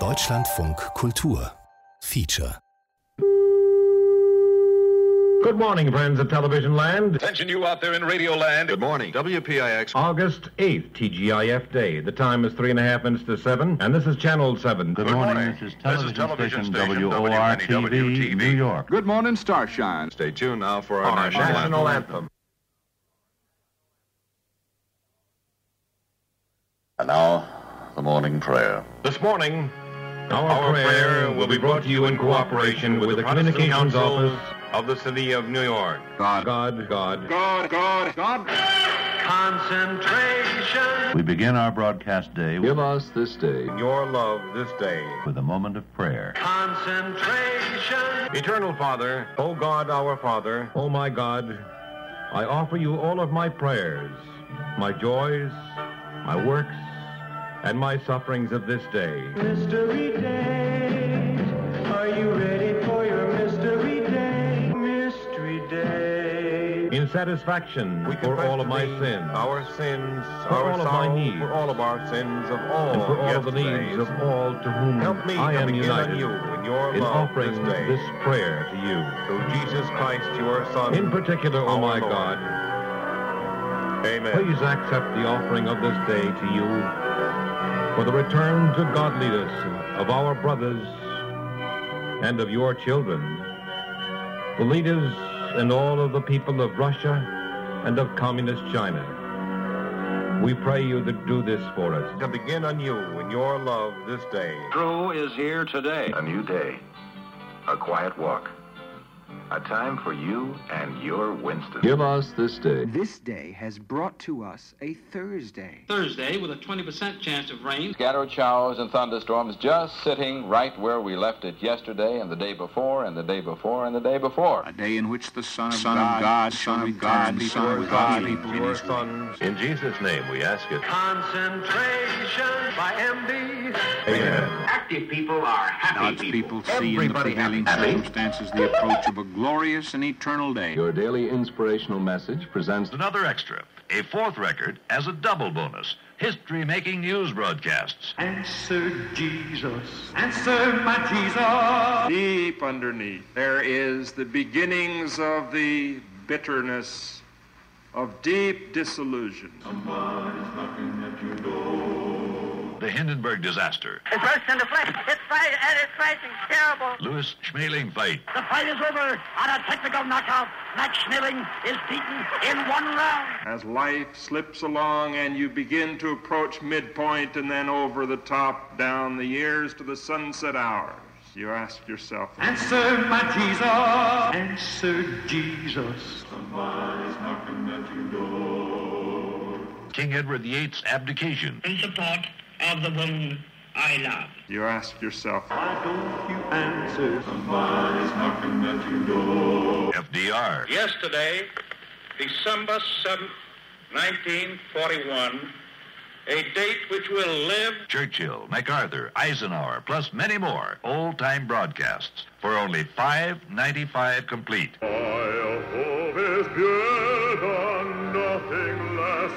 Deutschlandfunk Kultur Feature Good morning, friends of television land. Attention, you out there in Radio Land. Good morning. WPIX. August 8th, TGIF Day. The time is three and a half minutes to seven, and this is Channel 7. Good, Good morning. morning. This is This television, is television station, station WORTV, WORTV. New York. Good morning, Starshine. Stay tuned now for our, Our national, national anthem. anthem. And now, the morning prayer. This morning, our, prayer will be brought to you in cooperation with the Communications Council Office of the City of New York. God. God, God. God, God, God. Concentration. We begin our broadcast day Give us this day. Your love this day. with a moment of prayer. Concentration. Eternal Father, O God our Father, O my God, I offer you all of my prayers, my joys, my works, and my sufferings of this day. Mystery Day. Are you ready for your Mystery Day? Mystery Day. In satisfaction for all of my sins, our sins, For our all of my needs. for all of our sins of all, and for all of the needs of all to whom Help me I am united you in your in love offering this day. this prayer to you. Through Jesus Christ, your Son. In particular, O our my Lord. God, Amen. please accept the offering of this day to you for the return to godliness of our brothers and of your children, the leaders and all of the people of Russia and of communist China. We pray you to do this for us. To begin on you in your love this day. True is here today. A new day. A quiet walk. A time for you and your Winston. Give us this day. This day has brought to us a Thursday. Thursday with a 20% chance of rain. Scattered showers and thunderstorms just sitting right where we left it yesterday and the day before and the day before and the day before. A day in which the Son of Son God, of God, Son Son of of God, God, Son Son of of God, God, people in Your His sons. In Jesus' name we ask it. Concentration by MD. Amen. Active people are happy God's people see in the prevailing happy. circumstances the approach of a glorious and eternal day. Your daily inspirational message presents Another extra, a fourth record as a double bonus. History making news broadcasts. Answer Jesus. Answer my Jesus. Deep underneath, there is the beginnings of the bitterness of deep disillusion. The Hindenburg disaster. It burst into flames. It's fighting, and it's fighting terrible. Louis Schmeling fight. The fight is over on a technical knockout. Max Schmeling is beaten in one round. As life slips along and you begin to approach midpoint and then over the top, down the years to the sunset hours, you ask yourself, Answer my Jesus. Answer Jesus. Somebody's knocking at your door. King Edward VIII's abdication. In support of the woman I love. you ask yourself, Why don't you answer? Someone is not commanding door? FDR. Yesterday, December 7th, 1941, a date which will live Churchill, MacArthur, Eisenhower, plus many more old time broadcasts for only five ninety five complete.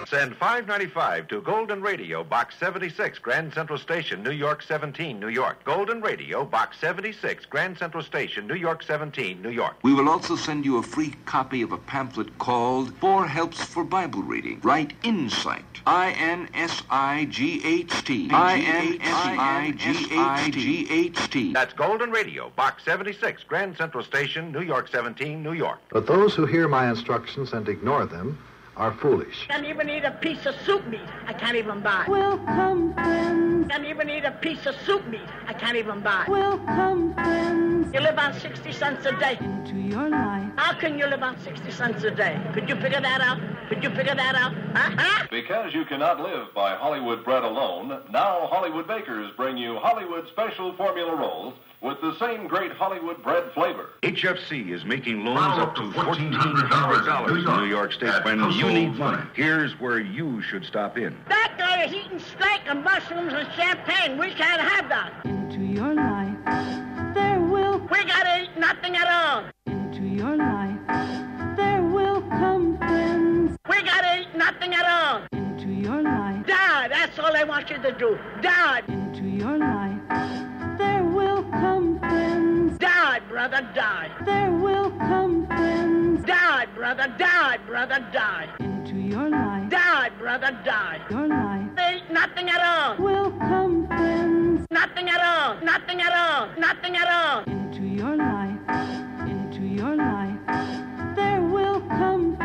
Send 595 to Golden Radio, Box 76, Grand Central Station, New York 17, New York. Golden Radio, Box 76, Grand Central Station, New York 17, New York. We will also send you a free copy of a pamphlet called Four Helps for Bible Reading. Write Insight. I-N-S-I-G-H-T. I-N-S-I-G-H-T. That's Golden Radio, Box 76, Grand Central Station, New York 17, New York. But those who hear my instructions and ignore them are foolish. Can't even eat a piece of soup meat. I can't even buy. Welcome, friends. Can't even eat a piece of soup meat. I can't even buy. Welcome, friends. You live on 60 cents a day. Into your life. How can you live on 60 cents a day? Could you figure that out? Could you figure that out? Huh? Huh? Because you cannot live by Hollywood bread alone, now Hollywood bakers bring you Hollywood special formula rolls with the same great Hollywood bread flavor. HFC is making loans up to $1,400 in New York State when you need money. Here's where you should stop in. That guy is eating steak and mushrooms and champagne. We can't have that. Into your life. There will. We gotta eat nothing at all. Into your life. There will come We gotta nothing at all. Into your life. Die. That's all they want. you to do. Die. Into your life, there will come friends. Die, brother, die. There will come friends. Die, brother, die, brother, die. Into your life, Die, brother, die. your life Ain't nothing at all. will come friends. Nothing at all. Nothing at all. Nothing at all. Into your life, into your life, there will come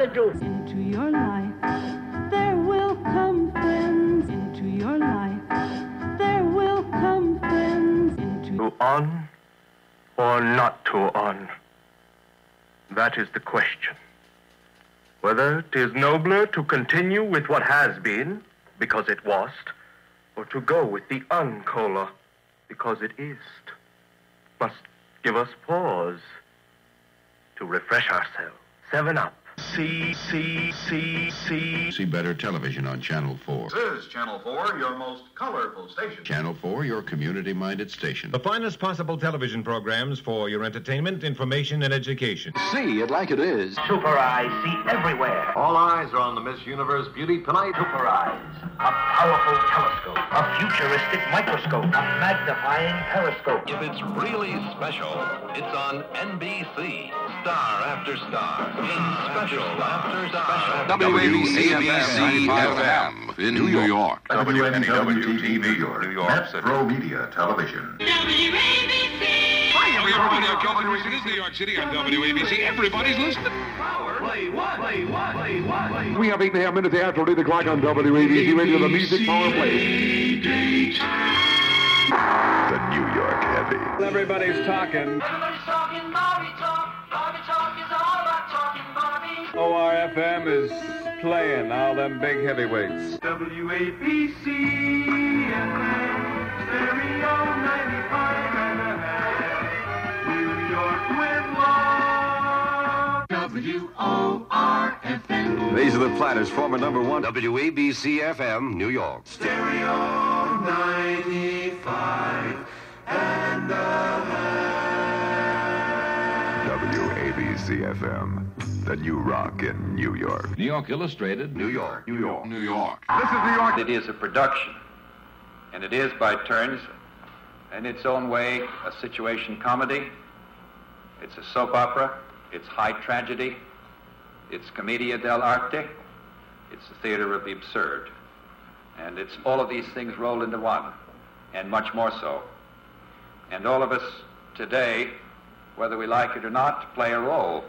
all I to. Into your life, there will come friends. Into your life, there will come friends. Into To on or not to on? That is the question. Whether it is nobler to continue with what has been, because it was, or to go with the uncola, because it is, must give us pause to refresh ourselves. Seven up. C, C, C, C. See better television on Channel 4. This is Channel 4, your most colorful station. Channel 4, your community minded station. The finest possible television programs for your entertainment, information, and education. See it like it is. Super Eyes see everywhere. All eyes are on the Miss Universe beauty tonight. Super Eyes, a powerful telescope, a futuristic microscope, a magnifying periscope. If it's really special, it's on NBC. Star after star. In special after special. WABC FM in New York. WNWTV New York. New York Metro Media Television. Hi, everybody. I'm Kelvin Reese. It is New York City on WABC. Everybody's listening. Play what? Play what? Play what? Play We have eight and a half minutes after 8 o'clock on WABC Radio, the Music Power Play. The New York Heavy. Everybody's talking Barbie. ORFM is playing all them big heavyweights. WABC FM, stereo 95 and a half. New York with love. W-O-R-F-M. These are the platters, former number one. WABC FM, New York. Stereo 95 and a WABC FM. The new rock in New York. New York Illustrated. New York. New York. New York. This is New York. It is a production, and it is by turns, in its own way, a situation comedy. It's a soap opera. It's high tragedy. It's commedia dell'arte. It's the theater of the absurd. And it's all of these things rolled into one, and much more so. And all of us today, whether we like it or not, play a role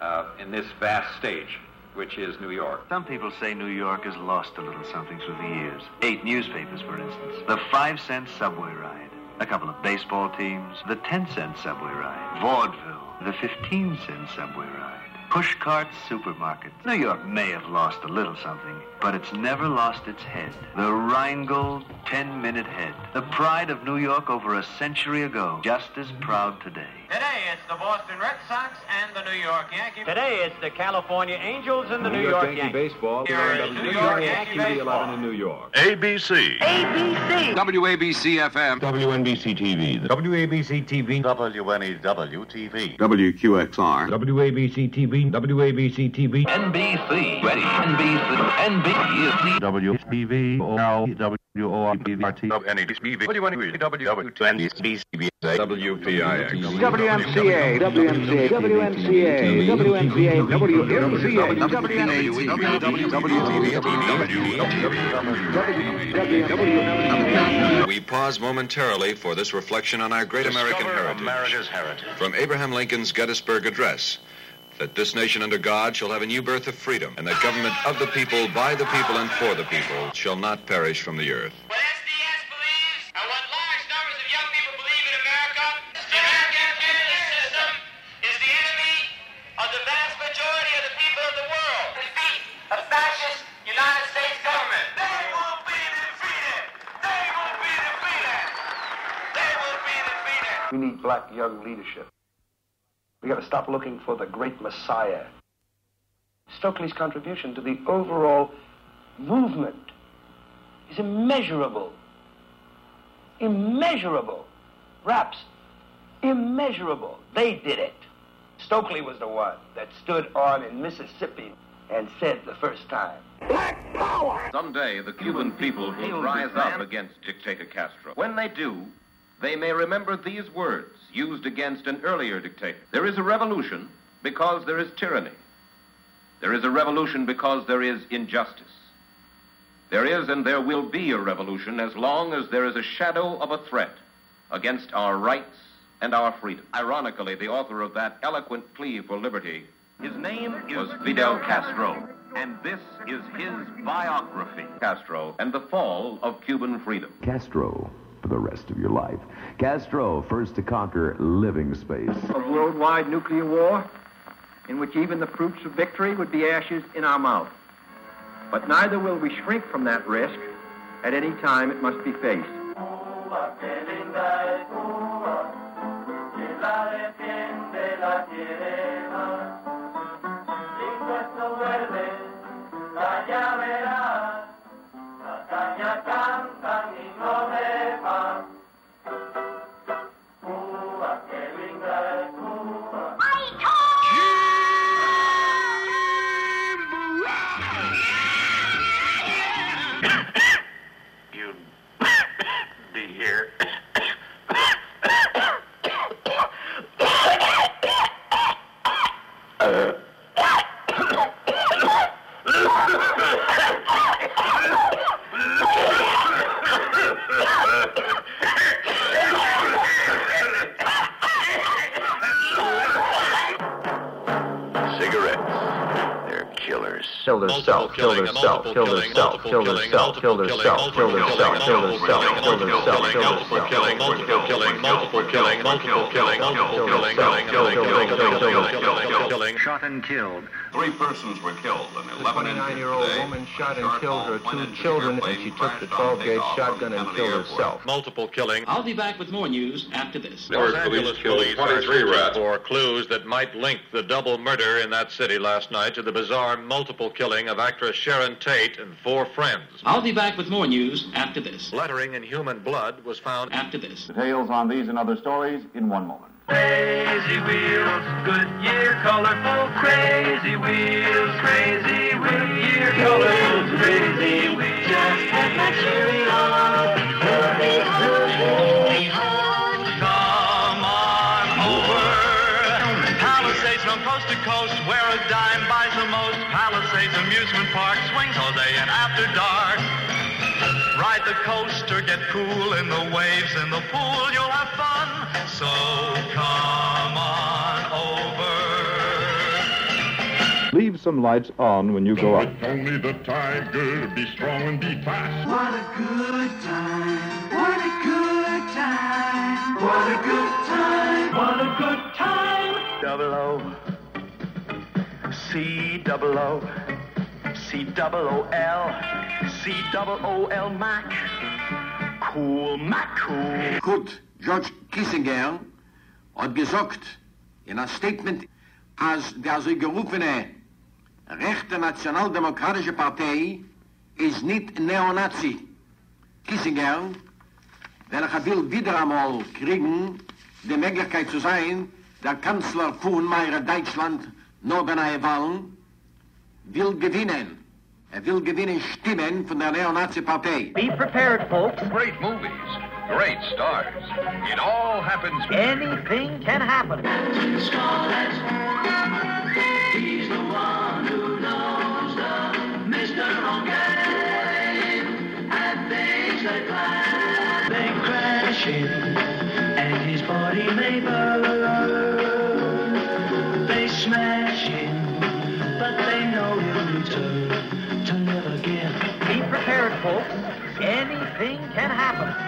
uh, in this vast stage. which is New York. Some people say New York has lost a little something through the years. Eight newspapers, for instance. The five cent subway ride. A couple of baseball teams. The ten cent subway ride. Vaudeville. The fifteen cent subway ride. Pushcart supermarkets. New York may have lost a little something, but it's never lost its head. The Rheingold 10 minute head. The pride of New York over a century ago. Just as proud today. Today it's the Boston Red Sox and the New York Yankees. Today it's the California Angels and the New, York, Yankee Yankees. baseball. Here is New York Yankee TV11 baseball. in New York. ABC. ABC. WABC FM. WNBC TV. WABC TV. WNEW TV. WQXR. WABC TV. WABC TV. NBC. Ready. NBC. NBC. WTV. WORT. WPIX. WMCA, WMCA, WMCA, WMCA, We pause momentarily for this reflection on our great American heritage. Heritage. From Abraham Lincoln's Gettysburg Address that this nation under God shall have a new birth of freedom, and that government of the people, by the people, and for the people shall not perish from the earth. What SDS believes, and what large numbers of young people believe in America, the American capitalist system is the enemy of the vast majority of the people of the world. Defeat a fascist United States government. They will be defeated. They will be defeated. They will be defeated. We need black young leadership. We got to stop looking for the great messiah. Stokely's contribution to the overall movement is immeasurable. Immeasurable. Raps, immeasurable. They did it. Stokely was the one that stood on in Mississippi and said the first time, Black power! Someday the Cuban people will rise up against dictator Castro. When they do, they may remember these words used against an earlier dictator. There is a revolution because there is tyranny. There is a revolution because there is injustice. There is and there will be a revolution as long as there is a shadow of a threat against our rights and our freedom. Ironically, the author of that eloquent plea for liberty, his name was Fidel Castro. And this is his biography, Castro and the Fall of Cuban Freedom. Castro for the rest of your life. Castro, first to conquer living space. A worldwide nuclear war in which even the fruits of victory would be ashes in our mouth. But neither will we shrink from that risk. At any time, it must be faced. Herself, kill herself, kill herself, kill herself, kill herself, kill herself, kill herself, kill herself, kill herself, killing, multiple killing, multiple killing, multiple killing, multiple killing, killing, killing, killing, killing, killing, Shot and killed. Three persons were killed and 11 injured 29-year-old woman shot and killed her two children, and she took the 12-gauge shotgun and killed herself. multiple killing. I'll be back with more news after this. Los Angeles police are searching for clues that might link the double murder in that city last night to the bizarre multiple killing of actress Sharon Tate and four friends. I'll be back with more news after this. Lettering in human blood was found after this. Details on these and other stories in one moment. Crazy wheels, Goodyear colorful, crazy wheels, crazy Goodyear colorful. crazy wheels. Just get my Cheerios, Come on over. Palisades from coast to coast, where a dime buys the most. Palisades Amusement Park swings all day and after dark. Ride the coaster, get cool in the waves in the pool, you'll have. So come on over. Leave leave some lights on when you go out. Only the tiger, to be strong and be fast. What a good time. What a good time. What a good time. What a good time. Double O. C double O. C double O L. C double O L Mac. Cool Mac cool. Gut, George Kissinger hat gesagt in einem Statement, als der so gerufene rechte nationaldemokratische Partei ist nicht Neonazi. Kissinger, wenn er will wieder einmal kriegen, die Möglichkeit zu sein, der Kanzler von meiner Deutschland noch eine Wahlen, will gewinnen. Er will gewinnen Stimmen von der Neonazi-Partei. Be prepared, folks. Great movies, great stars. It all happens. Anything can happen. He's the one who knows the Mr. On game and things that climb. They crash in and his body may burn. They smash him, but they know he'll return to live again. Be prepared, folks. Anything can happen.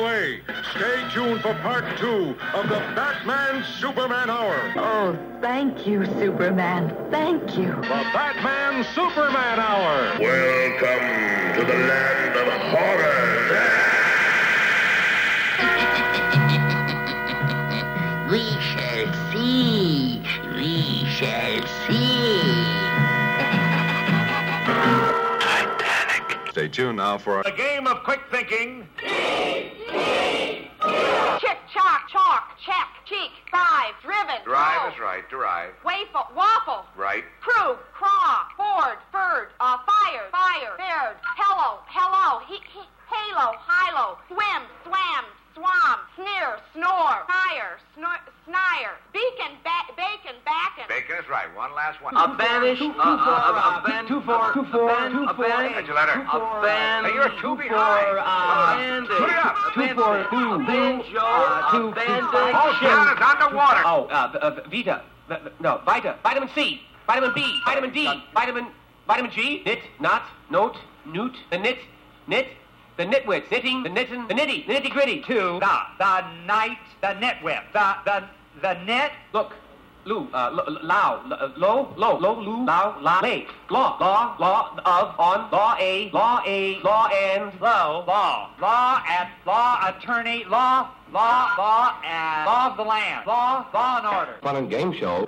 tuned for part two of the Batman Superman Hour. Oh, thank you, Superman. Thank you. The Batman Superman Hour. Welcome to the land of horror. We shall see. We shall see. Titanic. Stay tuned now for A game of quick thinking. five, driven. Drive is right. Derive. Waffle, waffle, Right. crew, craw, ford, bird, uh, fire, fire, bared, hello, hello, he, he, halo, hilo, swim, swam, swam, sneer, snore, fire, snor, snire, beacon, ba- bacon, backen. Bacon is right. One last one. A banish, a, a, a, a ban, two for, two for, two for, That's your letter. a ban, Hey, you're two for, behind. uh, Come on. Put it up. two for, two, banjo, a bandage. Oh, John, it's underwater. Oh, uh, uh, Vita, v- v- no, Vita, vitamin C, vitamin B, vitamin D, vitamin, vitamin G, knit, knot, note, newt, the knit, knit, the nitwits, knitting, the knitting, the nitty, the nitty gritty, two, The, the night, the netweb, the, the, the net. Look, Lou, uh, l- l- low, uh, low, low, low, Lou, low, la, lay, law, law, law, of, on, law, a, law, a, law, and, Low, law, law, at, law, attorney, law, law, law, and law of the land, law, law and order. Fun and game show.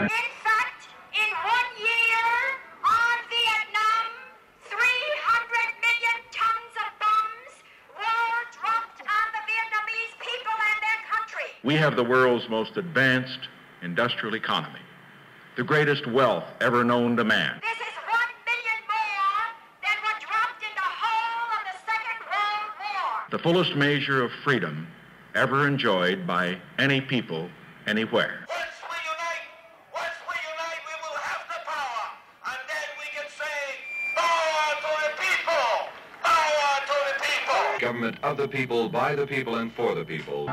We have the world's most advanced industrial economy, the greatest wealth ever known to man. This is one million more than were dropped in the whole of the Second World War. the fullest measure of freedom ever enjoyed by any people anywhere. Government of the people, by the people, and for the people.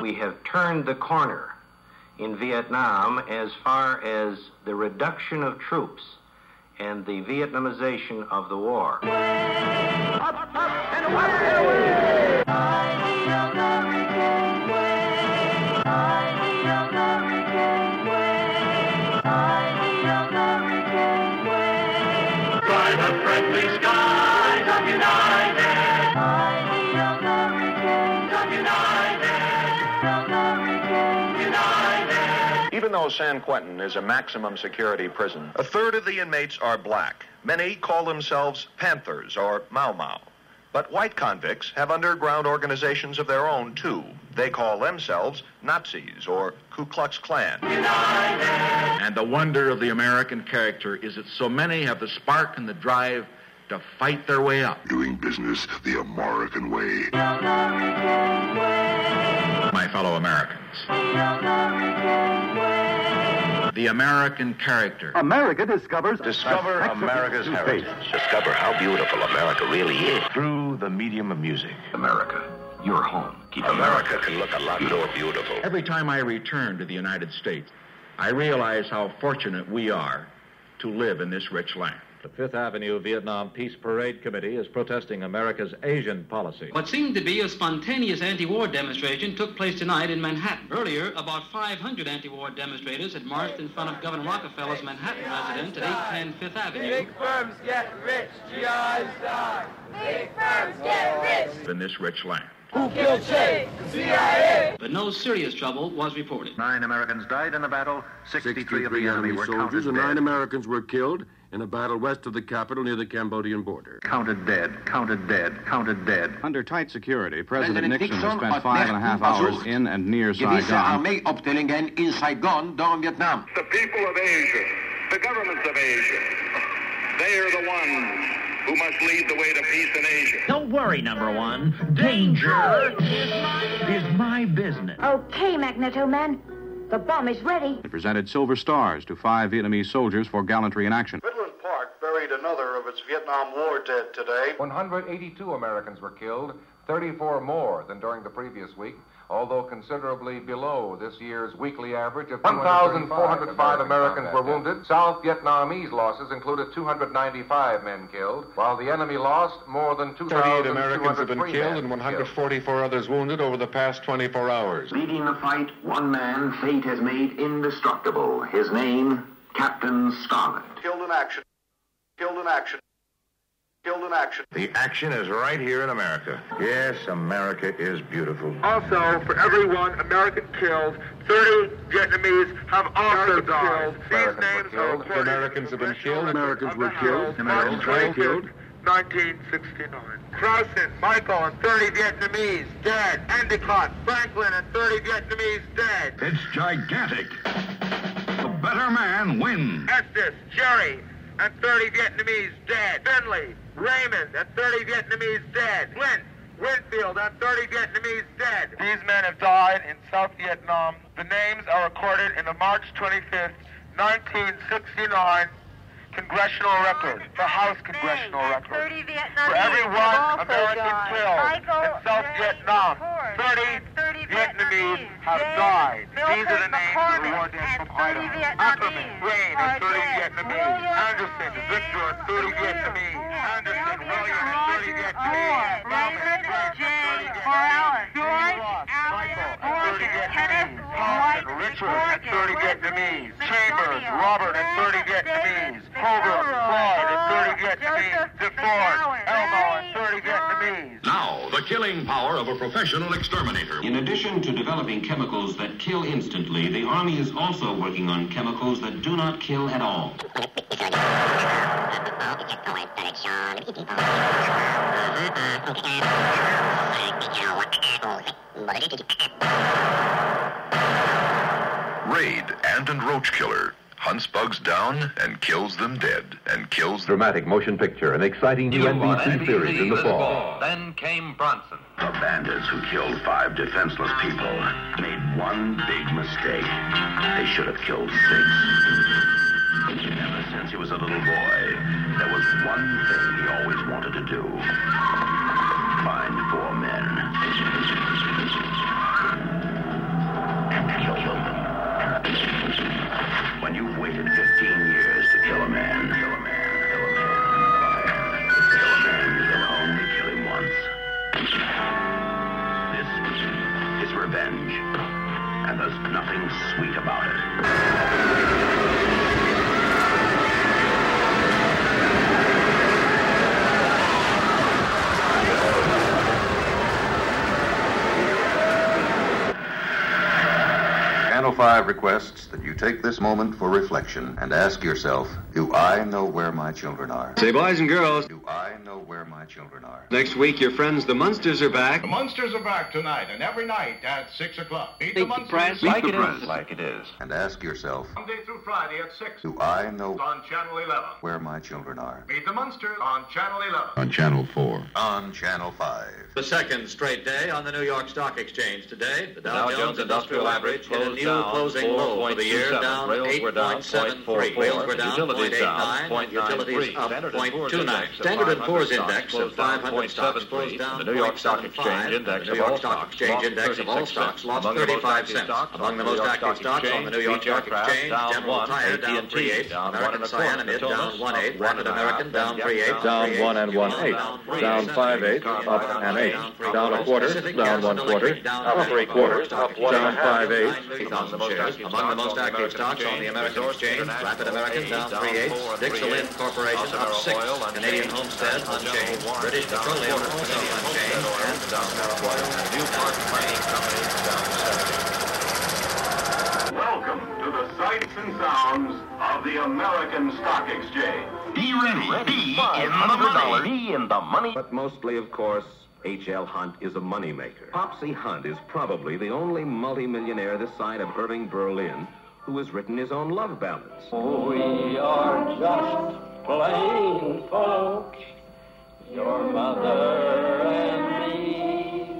We have turned the corner in Vietnam as far as the reduction of troops and the Vietnamization of the war. By the friendly skies Even though San Quentin is a maximum security prison, A third of the inmates are black. Many call themselves Panthers or Mau Mau. But white convicts have underground organizations of their own, too. They call themselves Nazis or Ku Klux Klan. And the wonder of the American character is that so many have the spark and the drive to fight their way up. Doing business the American way. My fellow Americans. The American character. America discovers Discover America's heritage. space. Discover how beautiful America really is. Through the medium of music. America, your home. Keep America can look a lot more beautiful. Every time I return to the United States, I realize how fortunate we are to live in this rich land. The Fifth Avenue Vietnam Peace Parade Committee is protesting America's Asian policy. What seemed to be a spontaneous anti-war demonstration took place tonight in Manhattan. Earlier, about 500 anti-war demonstrators had marched in front of Governor Rockefeller's Manhattan residence at 810 Fifth Avenue. Big firms get rich, GIs die. Big firms get rich. In this rich land. Who killed Che? CIA. But no serious trouble was reported. Nine Americans died in the battle. 63, of the enemy were soldiers counted and dead. nine Americans were killed in a battle west of the capital near the Cambodian border. Counted dead, counted dead, counted dead. Under tight security, President, President Nixon, Nixon has spent five and a half hours in and near Saigon. In Saigon, door Vietnam. The people of Asia, the governments of Asia, they are the ones who must lead the way to peace in Asia. Don't worry, number one. Danger is my business. Okay, Magneto Man. The bomb is ready. It presented silver stars to five Vietnamese soldiers for gallantry in action. Midland buried another of its Vietnam War dead today. 182 Americans were killed, 34 more than during the previous week, although considerably below this year's weekly average of 1,405 Americans were wounded. South Vietnamese losses included 295 men killed, while the enemy lost more than 38 Americans have been killed and 144 others wounded over the past 24 hours. Leading the fight, one man fate has made indestructible. His name, Captain Scarlet. Killed in action. Killed in action. Killed in action. The action is right here in America. Yes, America is beautiful. Also, for every one American killed, 30 Vietnamese have also died. These names are recorded Americans have been killed. Americans were killed. Americans were killed. 1969. Krausen, Michael, and 30 Vietnamese dead. Endicott, Franklin, and 30 Vietnamese dead. It's gigantic. The better man wins. Estes, Jerry, and 30 Vietnamese dead. Finley, Raymond, and 30 Vietnamese dead. Flint, Winfield, and 30 Vietnamese dead. These men have died in South Vietnam. The names are recorded in the March 25th, 1969 congressional record, the House congressional record. For every one American killed in South Vietnam, 30 Vietnamese have died. These are the names of the war dead from Idaho. Ackerman, Rain, and 30 Vietnamese. Anderson, Victor, and 30 Vietnamese. Anderson, William, and 30 Vietnamese. Brent, and 30 Vietnamese. George, Michael, and 30 Vietnamese. Thompson, Richard, and 30 Vietnamese. Chambers, Robert, and 30 Vietnamese. Holbrook, Floyd, and 30 Vietnamese. DeFord, Elmo, and 30 Vietnamese. Now, the killing power of a professional exterminator. In addition to developing chemicals that kill instantly, the Army is also working on chemicals that do not kill at all. Raid, Ant and Roach Killer. Hunts bugs down and kills them dead and kills them. Dramatic motion picture, an exciting new NBC series in the fall. Then came Bronson. The bandits who killed five defenseless people made one big mistake. They should have killed six. Ever since he was a little boy, there was one thing he always wanted to do. Find 5 requests that you take this moment for reflection and ask yourself, do I know where my children are? Say, boys and girls. Do I know where my children are? Next week, your friends, the Munsters, are back. The Munsters are back tonight and every night at 6 o'clock. Meet the Munsters. press Meet like the it press. is. Like it is. And ask yourself, Monday through Friday at 6. do I know On Channel 11. where my children are? Meet the Munsters on Channel 11. On Channel 4. On Channel 5. The second straight day on the New York Stock Exchange today. The Dow, Dow Jones Industrial Average hit a closed new down closing low for the year down 8.73. Rails were down 0.89. Utilities up 0.29. Standard & Poor's index of 500 stocks closed down. The New York Stock Exchange index of all stocks lost 35 cents. Among the most active stocks on the New York Stock Exchange, General Tire down 3 8 American Cyanamid down 1 8 Rapid American down 3 8 Down 1 and 1 8 Down 5 8 Up an 8 Down a quarter Down 1 quarter Up 3 quarters Down 5 8 shares, among the most active stocks on the American Exchange, Rapid American down 3 eight, Dixilyn Corporation up 6, Canadian Homestead unchanged, British Petroleum also unchanged, and down Oil and Newport Mining Company down 7. Welcome to the sights and sounds of the American Stock Exchange. Be ready, be in the money, be in the money. But mostly, of course, H.L. Hunt is a moneymaker. Popsy Hunt is probably the only multimillionaire this side of Irving Berlin who has written his own love ballads. Oh, we are just plain folks, your mother and me.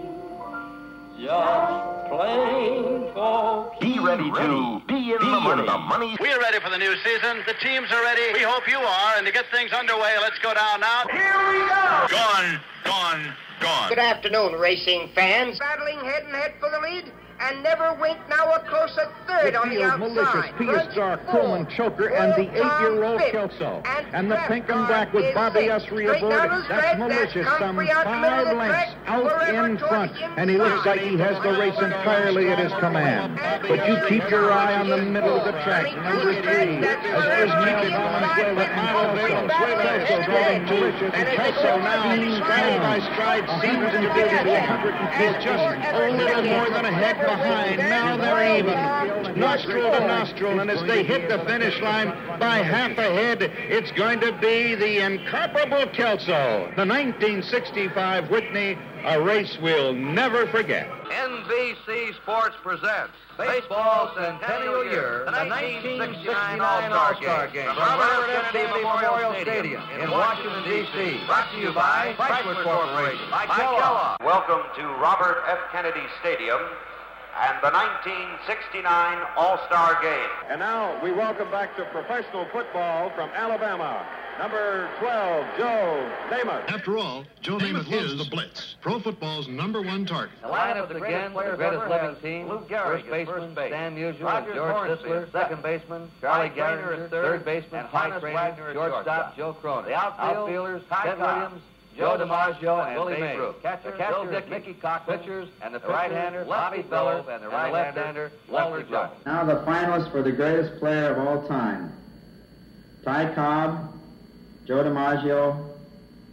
Just. Be ready to be in the money. The money. We're ready for the new season. The teams are ready. We hope you are. And to get things underway, let's go down now. Here we go. Gone, gone, gone. Good afternoon, racing fans. Battling head and head for the lead, and never wink now a closer third on the Malicious, outside. P.S. Front Star. Coleman, Choker, and the eight-year-old Kelso. And And the pink and black with is Bobby. Ussery aboard. down That's Malicious, some Comfrey out the middle five lengths out in front. And he looks like he has the race entirely at his command. But you keep your eye on the middle of the track. Number three, as Ismael Valenzuela and Kelso. Kelso going Malicious, and Kelso now stride by stride seems to be to be 150, just a little more than a head behind. Now they're even, nostril to nostril, and as they hit the finish line by half a head, it's going to be the incomparable Kelso. The 1965 Whitney, a race we'll never forget. NBC Sports presents Baseball Centennial Year, the 1969 All-Star Game from Robert F. Kennedy Memorial Stadium in Washington, D.C. Brought to you by Chrysler Corporation, by Kellogg. Welcome to Robert F. Kennedy Stadium and the 1969 All-Star Game. And now we welcome back to professional football from Alabama. Number 12, Joe Namath. After all, Joe Namath is the blitz, pro football's number one target. The lineup again for the greatest living team. Lou Gehrig, first baseman, Stan Musial, and George Sisler, second baseman, Charlie Gehringer, third baseman, Pie Traynor, shortstop, Joe Cronin. The outfielders, Ted Williams, Joe DiMaggio, and Willie Mays. Catcher, Bill Dickey, Mickey Cochrane, pitchers, and the right-hander, Bobby Feller, and the left-hander, Walter Johnson. Now the finalists for the greatest player of all time. Ty Cobb, Joe DiMaggio,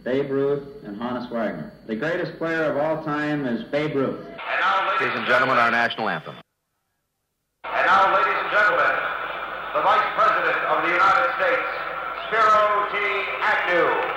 Babe Ruth, and Honus Wagner. The greatest player of all time is Babe Ruth. And now, ladies and gentlemen, our national anthem. And now, ladies and gentlemen, the Vice President of the United States, Spiro T. Agnew.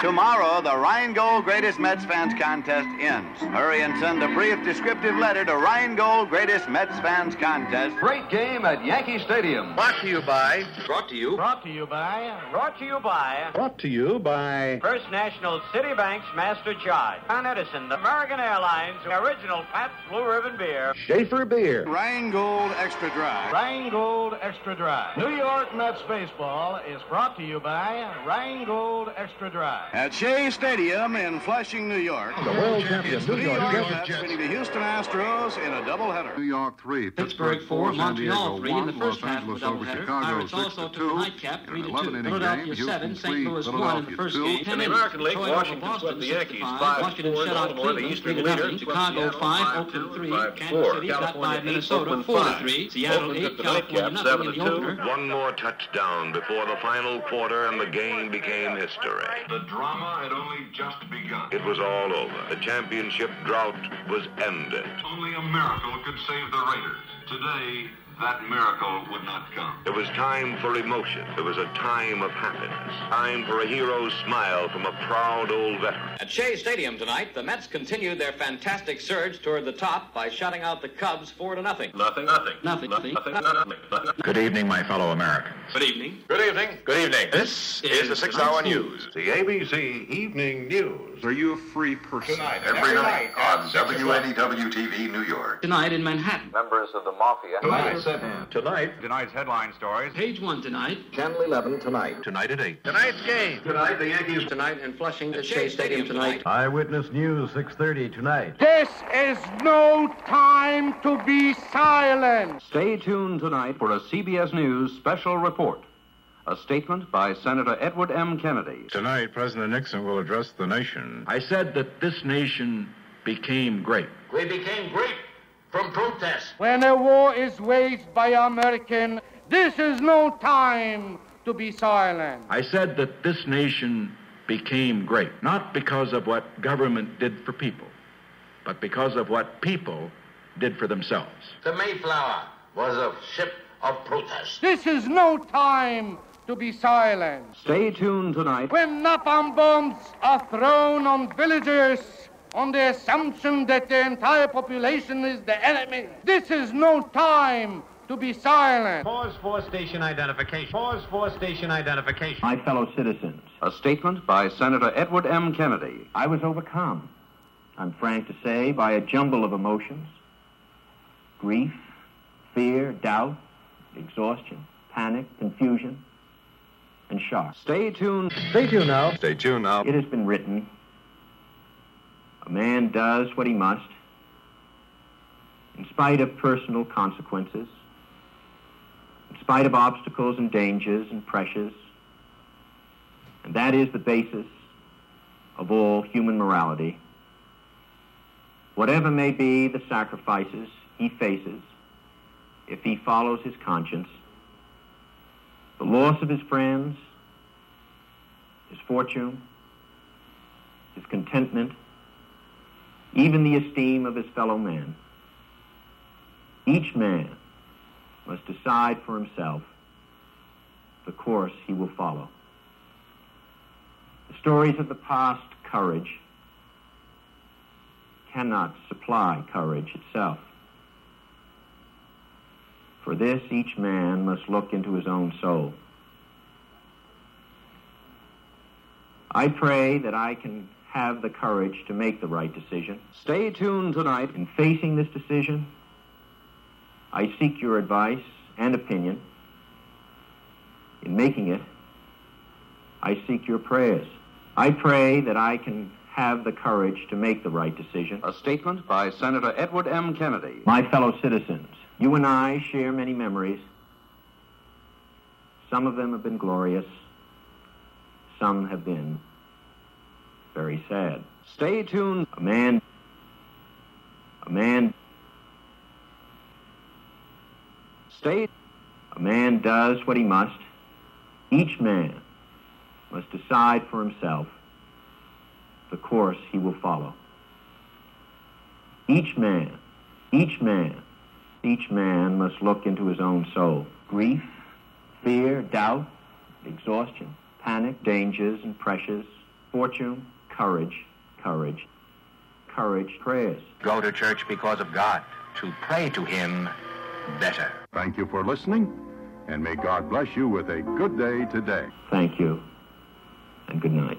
Tomorrow, the Rheingold Greatest Mets Fans Contest ends. Hurry and send a brief descriptive letter to Rheingold Greatest Mets Fans Contest. Great game at Yankee Stadium. Brought to you by. Brought to you. Brought to you by. Brought to you by. Brought to you by. First National Citibank's Master Charge. Con Edison, the American Airlines, original Pabst Blue Ribbon Beer. Schaefer Beer. Rheingold Extra Dry. Rheingold Extra Dry. New York Mets baseball is brought to you by Rheingold Extra Dry. At Shea Stadium in Flushing, New York. The world champion New York Jets meeting the Houston Astros in a doubleheader. New York 3, Pittsburgh 4, Montreal 3 in the first Los Angeles doubleheader. Chicago Pirates 6 also to took 2. the nightcap 3 to 2. In an 11 inning Philadelphia game, 7, Houston St. 3, Louis 1 in the Philadelphia first 2. game. In the American League, Washington swept the 6 to Yankees 5. 5 Washington four, shut out Baltimore, the Cleveland Eastern leader, Chicago 5, 5 Oakland 3. Kansas City got by Minnesota four to three, Seattle 8, took California nothing 7 in the 2. opener. One more touchdown before the final quarter, and the game became history. Drama had only just begun. It was all over. The championship drought was ended. Only a miracle could save the Raiders. Today, that miracle would not come. It was time for emotion. It was a time of happiness. Time for a hero's smile from a proud old veteran. At Shea Stadium tonight, the Mets continued their fantastic surge toward the top by shutting out the Cubs four to nothing. Nothing, nothing. Nothing. Nothing, nothing, nothing, nothing. Good evening, my fellow Americans. Good evening. Good evening. Good evening. This is the six hour news. The ABC Evening News. Are you a free person? Tonight, Every every night night on at 6 o'clock. WNEW TV, New York. Tonight in Manhattan. Members of the Mafia. Tonight, 7. Tonight, tonight's headline stories. Page 1 tonight. Channel 11 tonight. Tonight at 8. Tonight's game. Tonight, the Yankees. Tonight in Flushing at Shea Stadium tonight. Eyewitness News, 6.30 tonight. This is no time to be silent. Stay tuned tonight for a CBS News special report. A statement by Senator Edward M. Kennedy. Tonight, President Nixon will address the nation. I said that this nation became great. We became great from protest. When a war is waged by American, this is no time to be silent. I said that this nation became great, not because of what government did for people, but because of what people did for themselves. The Mayflower was a ship of protest. This is no time to be silent. Stay tuned tonight. When napalm bombs are thrown on villagers on the assumption that the entire population is the enemy, this is no time to be silent. Pause for station identification. Pause for station identification. My fellow citizens. A statement by Senator Edward M. Kennedy. I was overcome, I'm frank to say, by a jumble of emotions grief, fear, doubt, exhaustion, panic, confusion, and shock. Stay tuned. Stay tuned now. Stay tuned now. It has been written a man does what he must in spite of personal consequences, in spite of obstacles and dangers and pressures. And that is the basis of all human morality. Whatever may be the sacrifices he faces if he follows his conscience, the loss of his friends, his fortune, his contentment, even the esteem of his fellow man. Each man must decide for himself the course he will follow. The stories of the past courage cannot supply courage itself. For this, each man must look into his own soul. I pray that I can have the courage to make the right decision. Stay tuned tonight. In facing this decision, I seek your advice and opinion. In making it, I seek your prayers. I pray that I can have the courage to make the right decision. A statement by Senator Edward M. Kennedy. My fellow citizens, you and I share many memories. Some of them have been glorious. Some have been very sad. Stay tuned. A man, a man, stay, a man does what he must. Each man must decide for himself the course he will follow. Each man, each man, each man must look into his own soul. Grief, fear, doubt, exhaustion, panic, dangers and pressures, fortune, courage, courage, courage, prayers. Go to church because of God. To pray to Him better. Thank you for listening, and may God bless you with a good day today. Thank you, and good night.